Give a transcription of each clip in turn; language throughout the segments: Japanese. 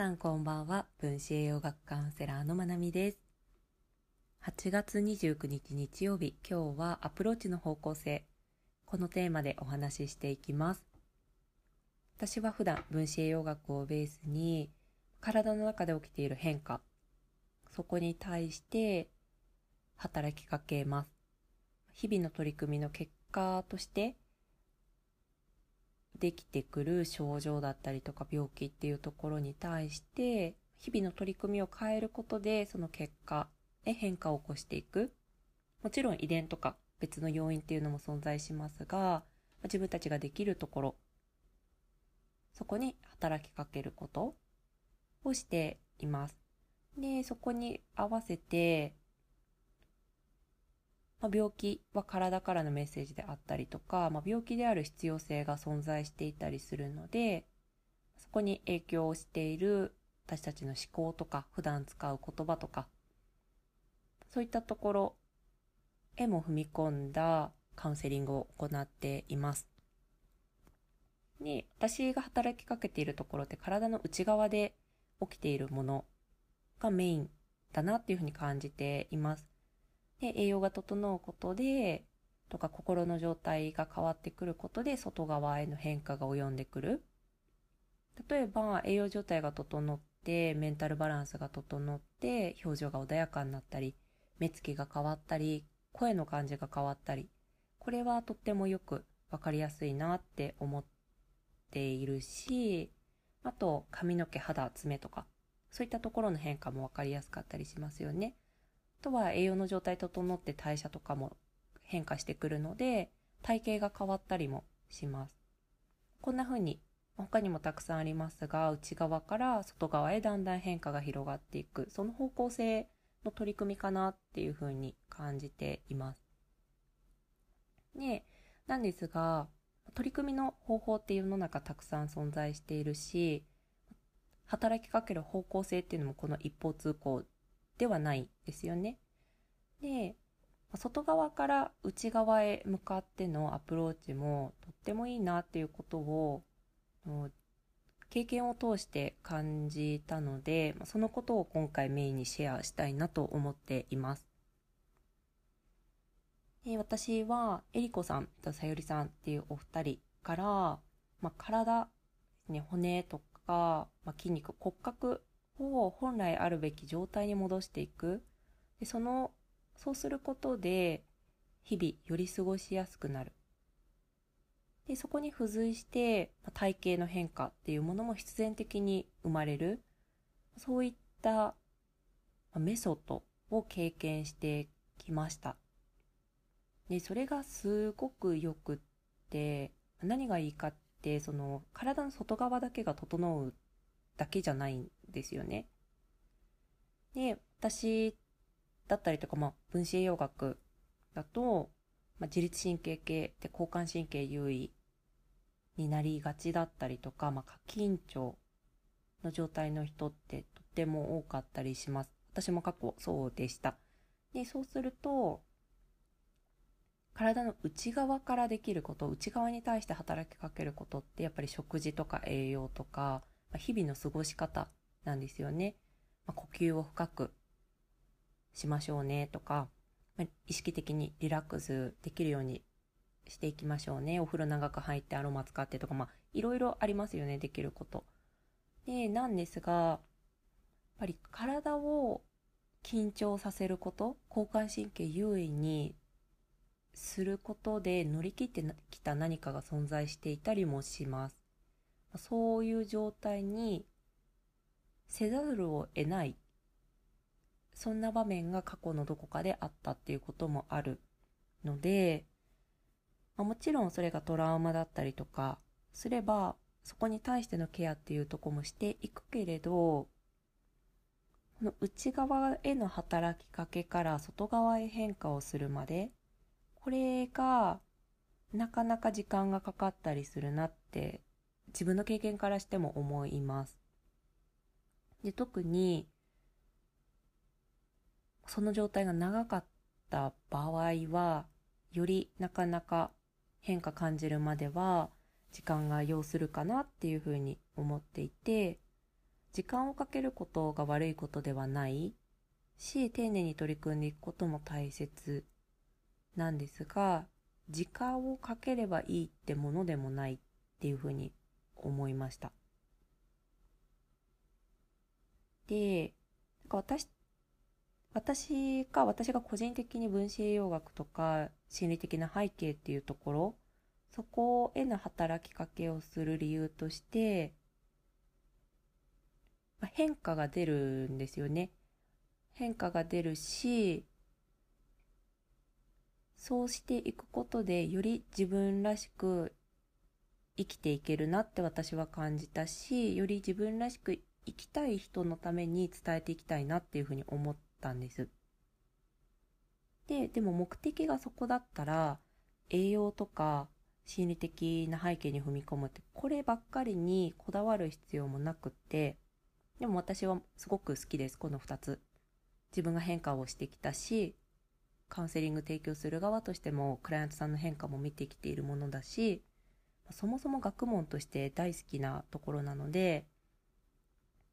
さんこんばんは。分子栄養学カウンセラーのまなみです。8月29日日曜日。今日はアプローチの方向性。このテーマでお話ししていきます。私は普段分子栄養学をベースに体の中で起きている変化。そこに対して働きかけます。日々の取り組みの結果としてできてくる症状だったりとか病気っていうところに対して日々の取り組みを変えることでその結果へ変化を起こしていく。もちろん遺伝とか別の要因っていうのも存在しますが自分たちができるところそこに働きかけることをしています。でそこに合わせてまあ、病気は体からのメッセージであったりとか、まあ、病気である必要性が存在していたりするのでそこに影響をしている私たちの思考とか普段使う言葉とかそういったところへも踏み込んだカウンセリングを行っています。で私が働きかけているところって体の内側で起きているものがメインだなっていうふうに感じています。で栄養が整うことでとか心の状態が変わってくることで外側への変化が及んでくる例えば栄養状態が整ってメンタルバランスが整って表情が穏やかになったり目つきが変わったり声の感じが変わったりこれはとってもよく分かりやすいなって思っているしあと髪の毛肌爪とかそういったところの変化も分かりやすかったりしますよね。とは栄養の状態整って代謝とかも変化してくるので体型が変わったりもします。こんな風に他にもたくさんありますが内側から外側へだんだん変化が広がっていく。その方向性の取り組みかなっていう風に感じています。でなんですが取り組みの方法って世の中たくさん存在しているし働きかける方向性っていうのもこの一方通行ではないですよね。で外側から内側へ向かってのアプローチもとってもいいなっていうことを経験を通して感じたのでそのことを今回メインにシェアしたいなと思っています。で私はえりこさんとさゆりさんっていうお二人から、まあ、体、ね、骨とか、まあ、筋肉骨格を本来あるべき状態に戻していく。でそのそうすることで日々より過ごしやすくなる。でそこに付随して体型の変化っていうものも必然的に生まれる。そういったメソッドを経験してきました。でそれがすごくよくって何がいいかってその体の外側だけが整うだけじゃないんですよね。で、私だったりとか、まあ、分子栄養学だと、まあ、自律神経系で交感神経優位になりがちだったりとか、まあ、過緊張の状態の人ってとっても多かったりします。私も過去そうでした。で、そうすると、体の内側からできること、内側に対して働きかけることってやっぱり食事とか栄養とか、日々の過ごし方なんですよね。まあ、呼吸を深くしましょうねとか、まあ、意識的にリラックスできるようにしていきましょうね。お風呂長く入ってアロマ使ってとか、まあ、いろいろありますよね、できること。で、なんですが、やっぱり体を緊張させること、交感神経優位にすることで乗り切ってきた何かが存在していたりもします。そういう状態にせざるを得ない。そんな場面が過去のどこかであったっていうこともあるので、まあ、もちろんそれがトラウマだったりとかすればそこに対してのケアっていうとこもしていくけれどこの内側への働きかけから外側へ変化をするまでこれがなかなか時間がかかったりするなって自分の経験からしても思います。で特にその状態が長かった場合はよりなかなか変化感じるまでは時間が要するかなっていうふうに思っていて時間をかけることが悪いことではないし、丁寧に取り組んでいくことも大切なんですが、時間をかければいいってものでもないっていうふうに思いました。で、私、私が、私が個人的に分子栄養学とか心理的な背景っていうところ、そこへの働きかけをする理由として、まあ変化が出るんですよね。変化が出るし、そうしていくことでより自分らしく生きていけるなって私は感じたし、より自分らしく生きたい人のために伝えていきたいなっていうふうに思ったんです。で、でも目的がそこだったら、栄養とか心理的な背景に踏み込むって、こればっかりにこだわる必要もなくって、でも私はすごく好きです、この2つ。自分が変化をしてきたし、カウンセリング提供する側としてもクライアントさんの変化も見てきているものだし、そもそも学問として大好きなところなので、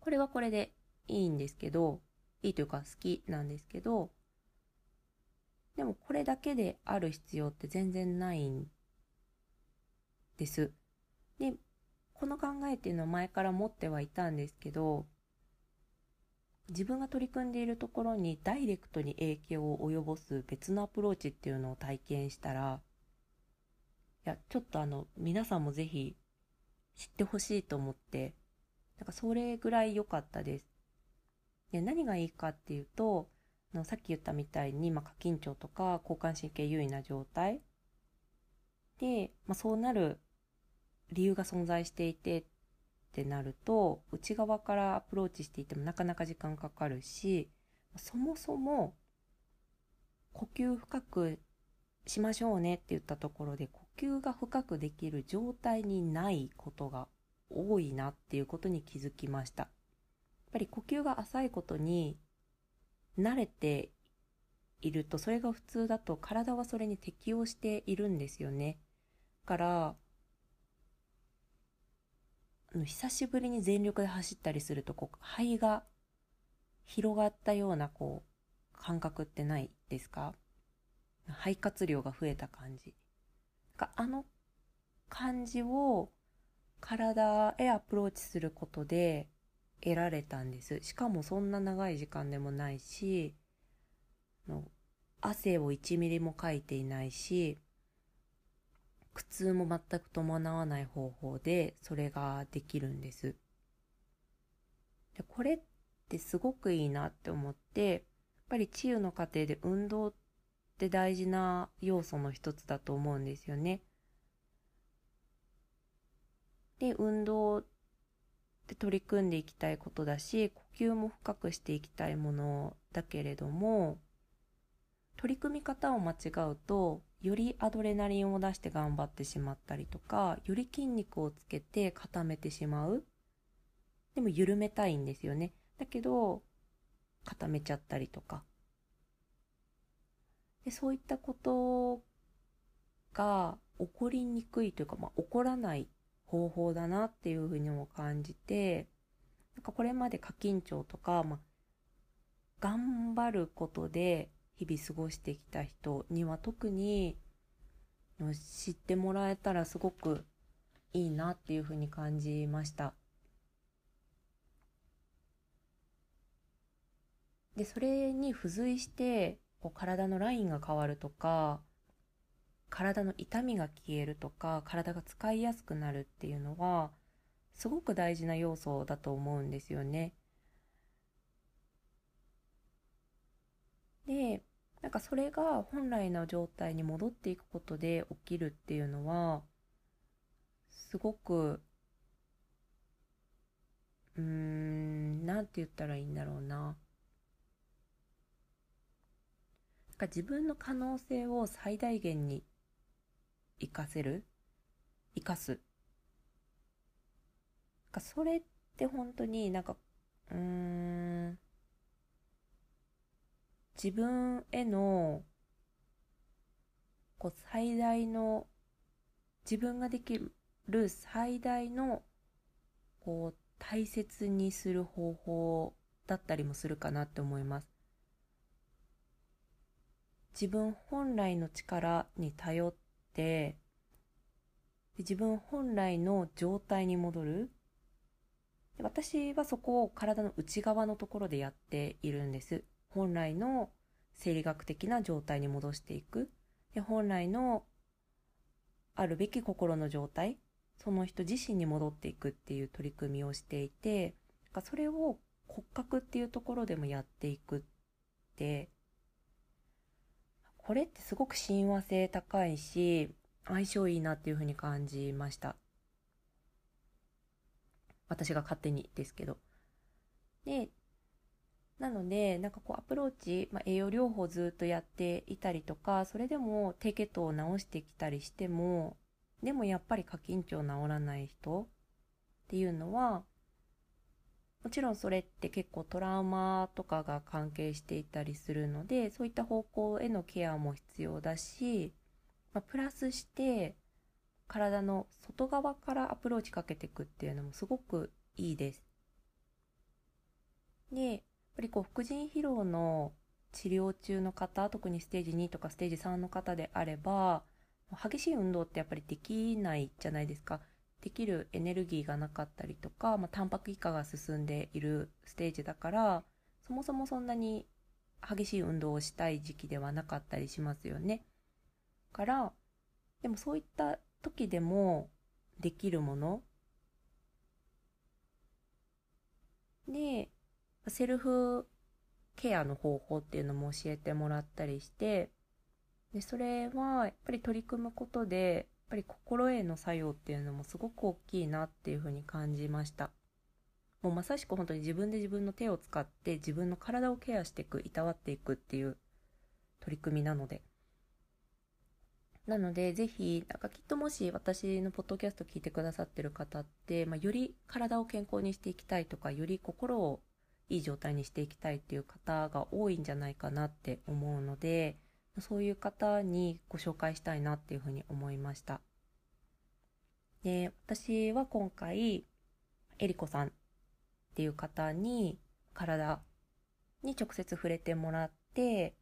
これはこれでいいんですけど、いいというか好きなんですけど、でもこれだけである必要って全然ないんです。で、この考えっていうのは前から持ってはいたんですけど、自分が取り組んでいるところにダイレクトに影響を及ぼす別のアプローチっていうのを体験したら、や、ちょっとあの、皆さんもぜひ知ってほしいと思って、なんかそれぐらい良かったです。で、何がいいかっていうと、あのさっき言ったみたいに、まあ、過緊張とか交感神経優位な状態で、まあ、そうなる理由が存在していてってなると内側からアプローチしていてもなかなか時間かかるしそもそも呼吸深くしましょうねって言ったところで呼吸が深くできる状態にないことが多いなっていうことに気づきました。やっぱり呼吸が浅いことに慣れているとそれが普通だと体はそれに適応しているんですよね。からあの久しぶりに全力で走ったりするとこう肺が広がったようなこう感覚ってないですか？肺活量が増えた感じ。あの感じを体へアプローチすることで得られたんです。しかもそんな長い時間でもないし、の汗を1ミリもかいていないし、苦痛も全く伴わない方法でそれができるんです。でこれってすごくいいなって思って、やっぱり治癒の過程で運動って大事な要素の一つだと思うんですよね。で、運動って取り組んでいきたいことだし、呼吸も深くしていきたいものだけれども、取り組み方を間違うと、よりアドレナリンを出して頑張ってしまったりとか、より筋肉をつけて固めてしまう。でも緩めたいんですよね。だけど、固めちゃったりとか。でそういったことが起こりにくいというか、まあ、起こらない方法だなっていうふうにも感じて、なんかこれまで過緊張とか、まあ、頑張ることで日々過ごしてきた人には特に知ってもらえたらすごくいいなっていうふうに感じました。で、それに付随して、こう体のラインが変わるとか、体の痛みが消えるとか、体が使いやすくなるっていうのは、すごく大事な要素だと思うんですよね。で、なんかそれが本来の状態に戻っていくことで起きるっていうのは、すごく、うーん、なんて言ったらいいんだろうな。なんか自分の可能性を最大限に活かせる？活かす。かそれって本当になんか、うーん、自分へのこう最大の自分ができる最大のこう大切にする方法だったりもするかなって思います。自分本来の力に頼って自分本来の状態に戻る。私はそこを体の内側のところでやっているんです。本来の生理学的な状態に戻していく。で本来のあるべき心の状態。その人自身に戻っていくっていう取り組みをしていてそれを骨格っていうところでもやっていくってこれってすごく親和性高いし相性いいなっていうふうに感じました。私が勝手にですけど。でなのでなんかこうアプローチ、まあ、栄養療法ずっとやっていたりとかそれでも低血糖を治してきたりしてもでもやっぱり過緊張治らない人っていうのはもちろんそれって結構トラウマとかが関係していたりするのでそういった方向へのケアも必要だし、まあ、プラスして体の外側からアプローチかけていくっていうのもすごくいいです。でやっぱりこう副腎疲労の治療中の方特にステージ2とかステージ3の方であれば激しい運動ってやっぱりできないじゃないですか。できるエネルギーがなかったりとか、まあ、タンパク以下が進んでいるステージだからそもそもそんなに激しい運動をしたい時期ではなかったりしますよね。からでもそういった時でもできるものでセルフケアの方法っていうのも教えてもらったりしてでそれはやっぱり取り組むことでぱり心への作用っていうのもすごく大きいなっていうふうに感じました。もうまさしく本当に自分で自分の手を使って自分の体をケアしていく、いたわっていくっていう取り組みなので。なので、ぜひ、なんかきっともし私のポッドキャスト聞いてくださってる方って、まあ、より体を健康にしていきたいとか、より心をいい状態にしていきたいっていう方が多いんじゃないかなって思うので、そういう方にご紹介したいなっていうふうに思いました。で、私は今回、えりこさんっていう方に体に直接触れてもらって、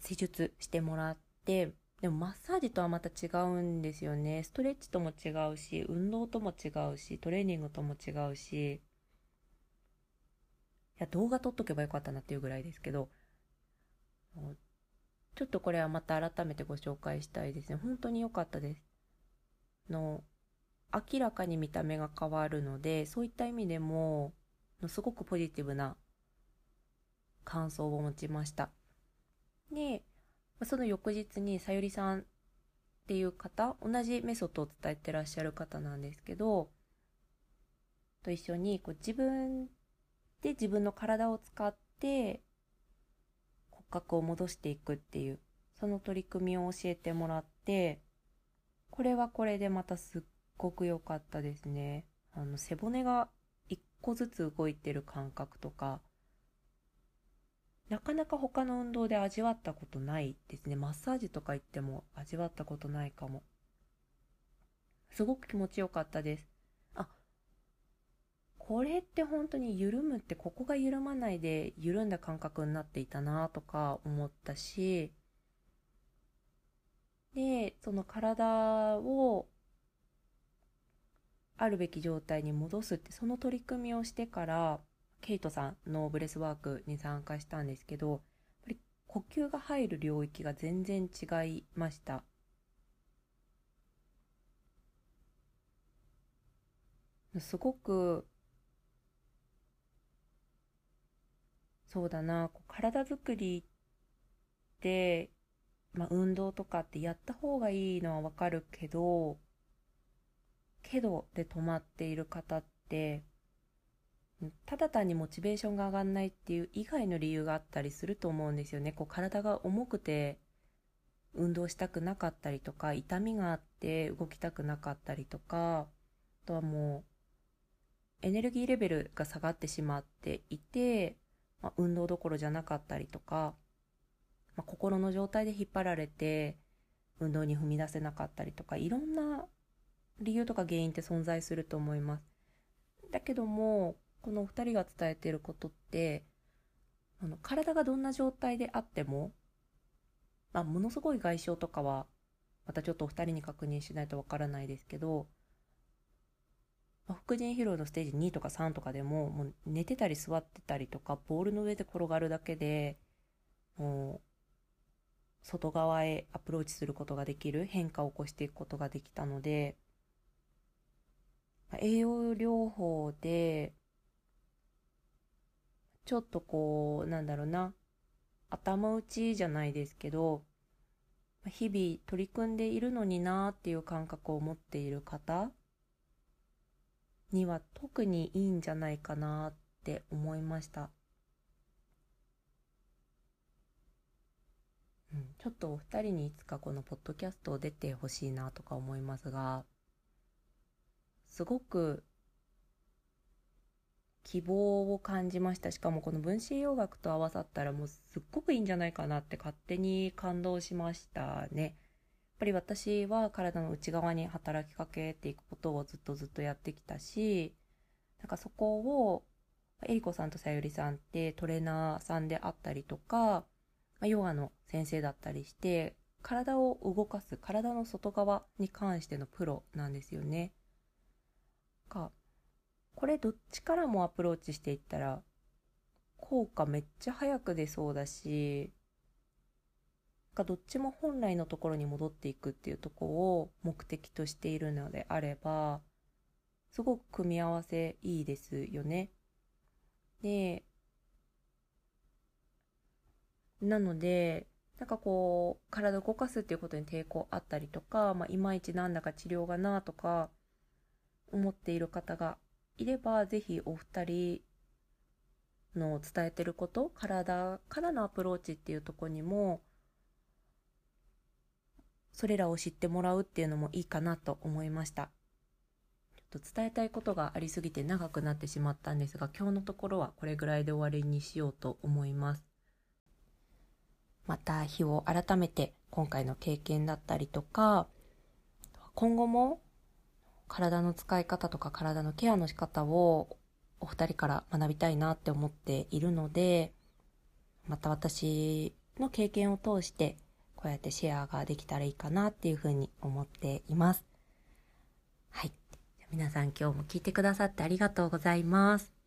施術してもらって、でもマッサージとはまた違うんですよね。ストレッチとも違うし、運動とも違うし、トレーニングとも違うし、いや、動画撮っとけばよかったなっていうぐらいですけど、ちょっとこれはまた改めてご紹介したいですね。本当に良かったです。の、明らかに見た目が変わるので、そういった意味でも、すごくポジティブな感想を持ちました。で、その翌日にさゆりさんっていう方、同じメソッドを伝えてらっしゃる方なんですけど、と一緒にこう自分で自分の体を使って覚を戻していくっていうその取り組みを教えてもらってこれはこれでまたすっごく良かったですね。あの背骨が一個ずつ動いてる感覚とかなかなか他の運動で味わったことないですね。マッサージとか行っても味わったことないかも。すごく気持ちよかったです。これって本当に緩むってここが緩まないで緩んだ感覚になっていたなとか思ったしでその体をあるべき状態に戻すってその取り組みをしてからケイトさんのブレスワークに参加したんですけどやっぱり呼吸が入る領域が全然違いました。すごくそうだな、こう体づくりって、まあ、運動とかってやった方がいいのはわかるけど、けどで止まっている方って、ただ単にモチベーションが上がんないっていう以外の理由があったりすると思うんですよね。こう体が重くて運動したくなかったりとか、痛みがあって動きたくなかったりとか、あとはもうエネルギーレベルが下がってしまっていて、まあ、運動どころじゃなかったりとか、まあ、心の状態で引っ張られて運動に踏み出せなかったりとかいろんな理由とか原因って存在すると思います。だけども、このお二人が伝えてることって、あの、体がどんな状態であっても、まあ、ものすごい外傷とかは、またちょっとお二人に確認しないとわからないですけど、ま、副腎疲労のステージ2とか3とかでも、もう寝てたり座ってたりとか、ボールの上で転がるだけで、もう、外側へアプローチすることができる、変化を起こしていくことができたので、栄養療法で、ちょっとこう、なんだろうな、頭打ちじゃないですけど、日々取り組んでいるのになーっていう感覚を持っている方には特にいいんじゃないかなって思いました。うん、ちょっとお二人にいつかこのポッドキャストを出てほしいなとか思いますが、すごく希望を感じました。しかもこの分子栄養学と合わさったらもうすっごくいいんじゃないかなって勝手に感動しましたね。やっぱり私は体の内側に働きかけていくことをずっとずっとやってきたし、なんかそこを、えりこさんとさゆりさんってトレーナーさんであったりとか、まヨガの先生だったりして、体を動かす、体の外側に関してのプロなんですよね。か、これどっちからもアプローチしていったら、効果めっちゃ早く出そうだし、かどっちも本来のところに戻っていくっていうとこを目的としているのであれば、すごく組み合わせいいですよね。で、なので、なんかこう、体を動かすっていうことに抵抗あったりとか、まあ、いまいちなんだか治療がなとか、思っている方がいれば、ぜひお二人の伝えてること、体からのアプローチっていうとこにも、それらを知ってもらうっていうのもいいかなと思いました。ちょっと伝えたいことがありすぎて長くなってしまったんですが、今日のところはこれぐらいで終わりにしようと思います。また日を改めて今回の経験だったりとか、今後も体の使い方とか体のケアの仕方をお二人から学びたいなって思っているので、また私の経験を通してこうやってシェアができたらいいかなっていうふうに思っています。はい。皆さん今日も聞いてくださってありがとうございます。